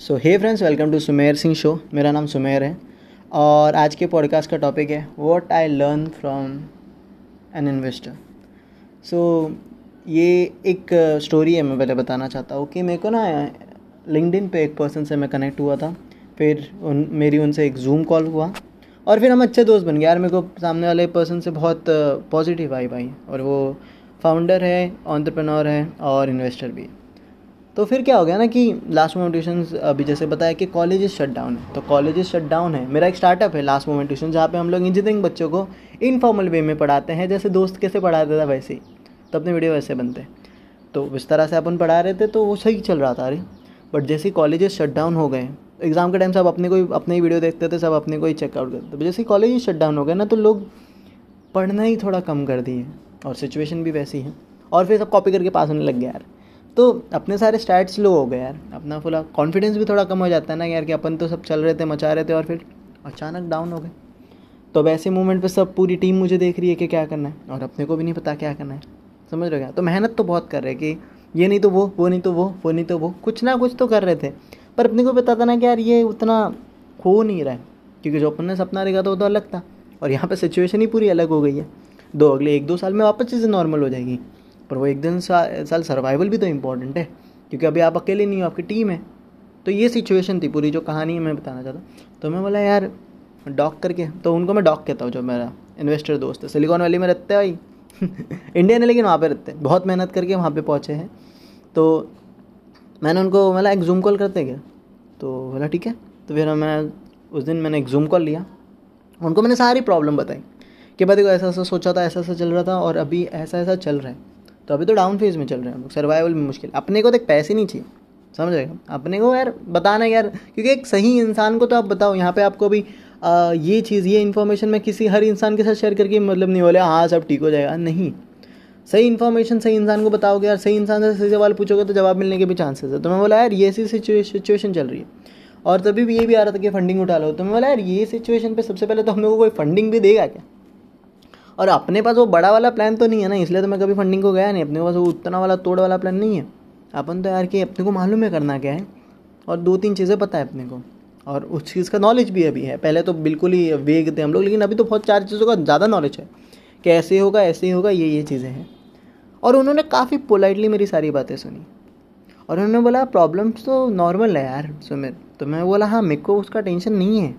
So hey friends welcome to Sumer Singh show मेरा नाम सुमेर है। और आज के पॉडकास्ट का टॉपिक है what I learn from an investor so ये एक स्टोरी है, मैं पहले बताना चाहता हूँ कि मेरे को ना लिंकडिन पे एक पर्सन से मैं कनेक्ट हुआ था। फिर उन, मेरी उनसे एक जूम कॉल हुआ। और फिर हम अच्छे दोस्त बन गए। यार, मेरे को सामने वाले पर्सन से बहुत पॉजिटिव आई। भाई और वो फाउंडर है ऑन्टरप्रनोर है और इन्वेस्टर भी। तो फिर क्या हो गया ना कि लास्ट मोमेंट ट्यूशन अभी जैसे बताया कि कॉलेजेस शट डाउन है। तो कॉलेजेस शट डाउन है। मेरा एक स्टार्टअप है लास्ट मोमेंट ट्यूशन जहाँ पे हम लोग इंजीनियरिंग बच्चों को इनफॉर्मल वे में पढ़ाते हैं। जैसे दोस्त कैसे पढ़ाते था वैसे ही। तो अपने वीडियो वैसे बनते तो इस तरह से अपन पढ़ा रहे थे तो वो सही चल रहा था अरे बट जैसे कॉलेजेस शट डाउन हो गए एग्ज़ाम के टाइम सब अपने को अपने ही वीडियो देखते थे, सब अपने को ही चेकआउट करते थे। जैसे कॉलेज शट डाउन हो गए ना तो लोग पढ़ना ही थोड़ा कम कर दिए। और सिचुएशन भी वैसी है। और फिर सब कॉपी करके पास होने लग गया यार। तो अपने सारे स्टैट्स लो हो गए यार। अपना फुला कॉन्फिडेंस भी थोड़ा कम हो जाता है ना यार कि अपन तो सब चल रहे थे, मचा रहे थे और फिर अचानक डाउन हो गए। तो अब ऐसे मोमेंट पे सब पूरी टीम मुझे देख रही है कि क्या करना है और अपने को भी नहीं पता क्या करना है। समझ रहे क्या? तो मेहनत तो बहुत कर रहे कि ये नहीं तो वो वो नहीं तो वो वो नहीं तो वो, कुछ ना कुछ तो कर रहे थे। पर अपने को पता था ना कि यार ये उतना हो नहीं रहा है, क्योंकि जो अपन ने सपना देखा था वो तो अलग था। और यहाँ पे सिचुएशन ही पूरी अलग हो गई है। दो अगले एक दो साल में वापस चीज़ें नॉर्मल हो जाएगी। पर वो एक दिन सा, साल सर्वाइवल भी तो इंपॉर्टेंट है क्योंकि अभी आप अकेले नहीं हो आपकी टीम है। तो ये सिचुएशन थी पूरी जो कहानी मैं बताना चाहता हूँ। तो मैं बोला यार डॉक करके। तो उनको मैं डॉक कहता हूँ जो मेरा इन्वेस्टर दोस्त है। सिलिकॉन वैली में रहते हैं भाई। है लेकिन वहाँ पे रहते हैं। बहुत मेहनत करके वहाँ पे पहुँचे हैं। तो मैंने उनको बोला एक जूम कॉल करते क्या? तो बोला ठीक है। तो फिर मैं उस दिन मैंने एक जूम कॉल लिया। उनको मैंने सारी प्रॉब्लम बताई कि भाई देखो ऐसा ऐसा सोचा था ऐसा ऐसा चल रहा था और अभी ऐसा ऐसा चल रहा है। तो अभी तो डाउन फ़ेज़ में चल रहे हैं हम लोग सर्वाइवल में मुश्किल। अपने को तो पैसे नहीं चाहिए समझ रहे अपने को यार बताना यार क्योंकि एक सही इंसान को तो आप बताओ यहाँ पे आपको भी आ, ये चीज़ ये इन्फॉर्मेशन मैं किसी हर इंसान के साथ शेयर करके मतलब नहीं बोले हाँ सब ठीक हो जाएगा। नहीं। सही इन्फॉर्मेशन सही इंसान को बताओगे यार सही इंसान से सही सवाल पूछोगे तो जवाब मिलने के भी चांसेस है। तो मैं बोला यार ये ऐसी सिचुएशन चल रही है। और तभी भी ये भी आ रहा था कि फंडिंग उठा लो। तो मैं बोला यार ये सिचुएशन पे सबसे पहले तो हम लोग को कोई फंडिंग भी देगा क्या? और अपने पास वो बड़ा वाला प्लान तो नहीं है ना, इसलिए तो मैं कभी फंडिंग को गया नहीं। अपने पास वो उतना वाला तोड़ वाला प्लान नहीं है। अपन तो यार कि अपने को मालूम है करना क्या है। और दो तीन चीज़ें पता है अपने को। और उस चीज़ का नॉलेज भी अभी है। पहले तो बिल्कुल ही वेग थे हम लोग, लेकिन अभी तो बहुत चार चीज़ों का ज़्यादा नॉलेज है। कि ऐसे होगा ऐसे होगा, ये ये चीज़ें हैं। और उन्होंने काफ़ी पोलाइटली मेरी सारी बातें सुनी। और उन्होंने बोला प्रॉब्लम्स तो नॉर्मल है यार, सुमित। तो मैं बोला हाँ मेरे को उसका टेंशन नहीं है।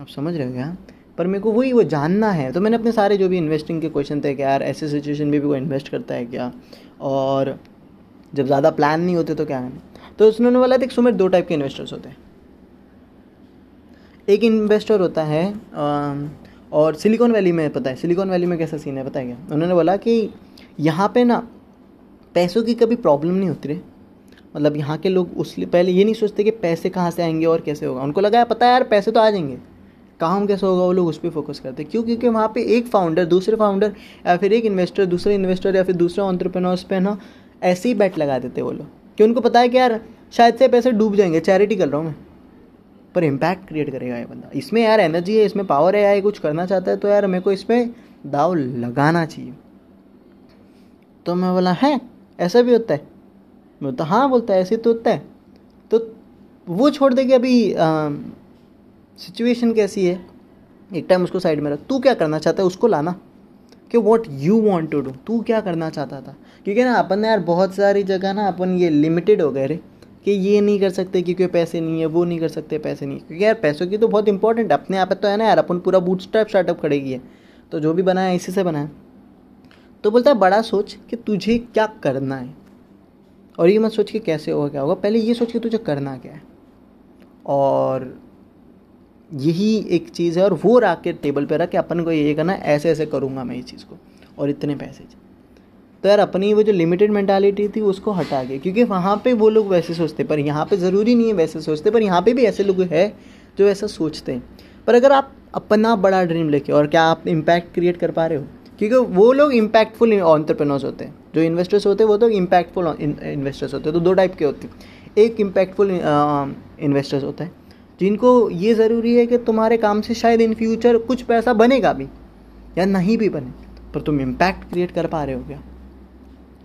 आप समझ रहे हो क्या? पर मेरे को वही वो जानना है। तो मैंने अपने सारे जो भी इन्वेस्टिंग के क्वेश्चन थे कि यार ऐसे सिचुएशन में भी वो इन्वेस्ट करता है क्या? और जब ज़्यादा प्लान नहीं होते तो क्या है? तो उन्होंने बोला देख सुमित दो टाइप के इन्वेस्टर्स होते हैं। एक इन्वेस्टर होता है और सिलिकॉन वैली में, पता है? सिलिकॉन वैली में कैसा सीन है, पता है क्या? उन्होंने बोला कि यहाँ पे ना, पैसों की कभी प्रॉब्लम नहीं होती रहे। मतलब यहाँ के लोग उस पहले ये नहीं सोचते कि पैसे कहाँ से आएँगे और कैसे होगा। उनको लगा पता है यार, पैसे तो आ जाएँगे। काम कैसे होगा वो लोग उस पर फोकस करते हैं। क्यों? क्योंकि वहाँ पे एक फाउंडर दूसरे फाउंडर या फिर एक इन्वेस्टर दूसरे इन्वेस्टर या फिर दूसरे ऑन्टरप्रेनर्स पे ना ऐसे ही बैट लगा देते वो लोग। कि उनको पता है कि यार, शायद से पैसे डूब जाएँगे। चैरिटी कर रहा हूँ मैं। पर इम्पैक्ट क्रिएट करेगा ये बंदा। इसमें यार एनर्जी है, इसमें पावर है यार कुछ करना चाहता है तो यार मेरे को इसमें दाव लगाना चाहिए। तो मैं बोला, है? ऐसा भी होता है? मैं बोलता हाँ बोलता है, ऐसे तो होता है। तो वो छोड़ दे कि अभी सिचुएशन कैसी है? एक टाइम उसको साइड में रख। तू क्या करना चाहता है उसको लाना। कि what you want to do तू क्या करना चाहता था? क्योंकि ना, अपन यार बहुत सारी जगह ना अपन ये लिमिटेड हो गए रे। कि ये नहीं कर सकते क्योंकि पैसे नहीं है, वो नहीं कर सकते, पैसे नहीं क्योंकि यार पैसों की तो बहुत इंपॉर्टेंट अपने आप तो है ना यार, अपन पूरा बूट स्टैप स्टार्टअप खड़ेगी है तो जो भी बनाया, इसी से बनाया। तो बोलता है, बड़ा सोच कि तुझे क्या करना है? और ये मत सोच के कैसे होगा क्या होगा। पहले ये सोच के तुझे करना क्या है। और यही एक चीज़ है और वो रख के टेबल पे रख के अपन को ये करना ऐसे ऐसे करूँगा मैं ये चीज़ को, और इतने पैसे तो यार अपनी वो जो लिमिटेड मैंटालिटी थी, उसको हटा के, क्योंकि वहाँ पे वो लोग वैसे सोचते, पर यहाँ पे ज़रूरी नहीं है वैसे सोचते, पर यहाँ पे भी ऐसे लोग हैं जो ऐसा सोचते हैं। पर अगर आप अपना बड़ा ड्रीम लेके, और क्या आप इम्पैक्ट क्रिएट कर पा रहे हो? क्योंकि वो लोग इम्पैक्टफुल ऑन्टरप्रेनर्स होते हैं। जो इन्वेस्टर्स होते हैं, वो तो इम्पैक्टफुल इन्वेस्टर्स होते हैं तो दो टाइप के होते हैं। एक इम्पैक्टफुल इन्वेस्टर्स होता है। जिनको ये ज़रूरी है कि तुम्हारे काम से शायद इन फ्यूचर कुछ पैसा बनेगा भी, या नहीं भी बने, पर तुम इम्पैक्ट क्रिएट कर पा रहे हो क्या?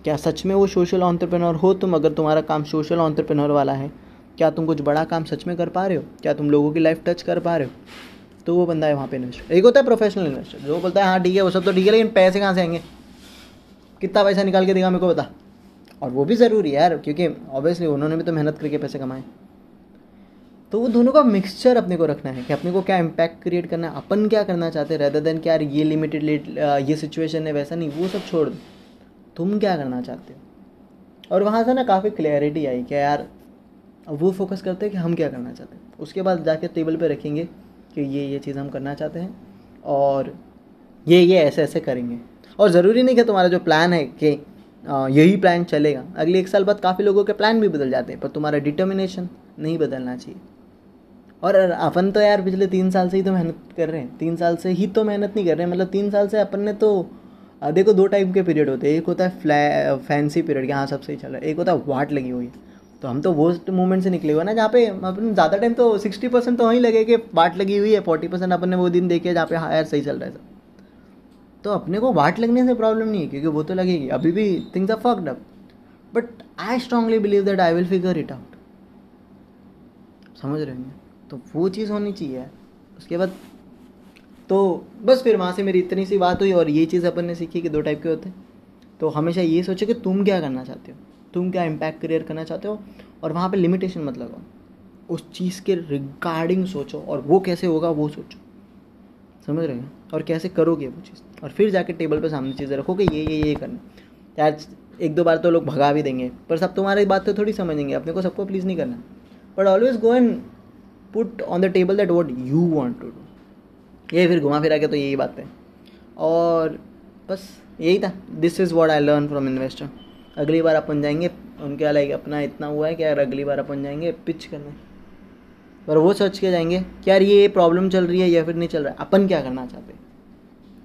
क्या सच में वो सोशल ऑन्टरप्रेनोर हो तुम अगर तुम्हारा काम सोशल ऑन्टरप्रेनोर वाला है? क्या तुम कुछ बड़ा काम सच में कर पा रहे हो? क्या तुम लोगों की लाइफ टच कर पा रहे हो? तो वो बंदा है वहाँ पे इन्वेस्टर एक होता है प्रोफेशनल इन्वेस्टर जो बोलता है हाँ ठीक है, वो सब तो ठीक है, लेकिन पैसे कहाँ से आएँगे? कितना पैसा निकाल के देगा, मेरे को बता। और वो भी ज़रूरी है यार, क्योंकि ऑब्वियसली उन्होंने भी तो मेहनत करके पैसे कमाए। तो वो दोनों का मिक्सचर अपने को रखना है कि अपने को क्या इम्पैक्ट क्रिएट करना है, अपन क्या करना चाहते हैं रेदर देन क्या यार ये लिमिटेड ये सिचुएशन है, वैसा नहीं, वो सब छोड़ दो। तुम क्या करना चाहते हो? और वहाँ से ना काफ़ी क्लैरिटी आई क्या यार वो फोकस करते हैं कि हम क्या करना चाहते हैं। उसके बाद जाके टेबल पे रखेंगे कि ये ये चीज़ हम करना चाहते हैं और ये ये ऐसे ऐसे करेंगे। और ज़रूरी नहीं कि तुम्हारा जो प्लान है कि यही प्लान चलेगा। अगले एक साल बाद काफ़ी लोगों के प्लान भी बदल जाते हैं, पर तुम्हारा डिटर्मिनेशन नहीं बदलना चाहिए। और अपन तो यार पिछले तीन साल से ही तो मेहनत कर रहे हैं। तीन साल से ही तो मेहनत नहीं कर रहे हैं। मतलब तीन साल से अपन ने तो देखो दो टाइप के पीरियड होते हैं। एक होता है फ्लै फैंसी पीरियड यहाँ सब सही चल रहा है। एक होता है वाट लगी हुई। है तो हम तो वो मूवमेंट से निकले हुए ना, जहाँ पे अपन ज़्यादा टाइम तो सिक्सटी परसेंट तो वहीं लगे कि वाट लगी हुई है, फोर्टी परसेंट अपन ने वो दिन देखे जहाँ पे हाँ यार सही चल रहा है सब। तो अपने को वाट लगने से प्रॉब्लम नहीं है, क्योंकि वो तो लगेगी। अभी भी things are fucked up but I strongly believe that I will figure it out समझ रहे हैं? तो वो चीज़ होनी चाहिए। उसके बाद तो बस फिर वहाँ से मेरी इतनी सी बात हुई और ये चीज़ अपन ने सीखी कि दो टाइप के होते हैं। तो हमेशा ये सोचो कि तुम क्या करना चाहते हो, तुम क्या इम्पैक्ट क्रिएट करना चाहते हो और वहाँ पे लिमिटेशन मत लगाओ। उस चीज़ के रिगार्डिंग सोचो और वो कैसे होगा वो सोचो। समझ रहे हैं? और कैसे करोगे वो चीज़? और फिर जाके टेबल पे सामने चीज़ें रखो कि ये ये ये करना। यार, एक दो बार तो लोग भगा भी देंगे, पर सब तुम्हारी बात तो थोड़ी समझेंगे, अपने को सबको प्लीज़ नहीं करना। But always go and put on the table that what you want to do ये फिर घुमा फिरा के तो यही बात है। और बस यही था। This is what I learn from investor अगली बार अपन जाएँगे, उनके लाइक अपना इतना हुआ है कि यार अगली बार अपन जाएँगे पिच करने। पर वो सोच के जाएँगे कि यार ये प्रॉब्लम चल रही है या फिर नहीं चल रहा है। अपन क्या करना चाहते हैं?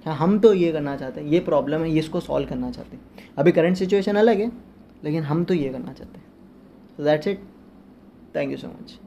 हाँ हम तो ये करना चाहते हैं। ये प्रॉब्लम है, ये इसको सॉल्व करना चाहते हैं। अभी करंट सिचुएशन अलग है, लेकिन हम तो ये करना चाहते हैं। That's it thank you so much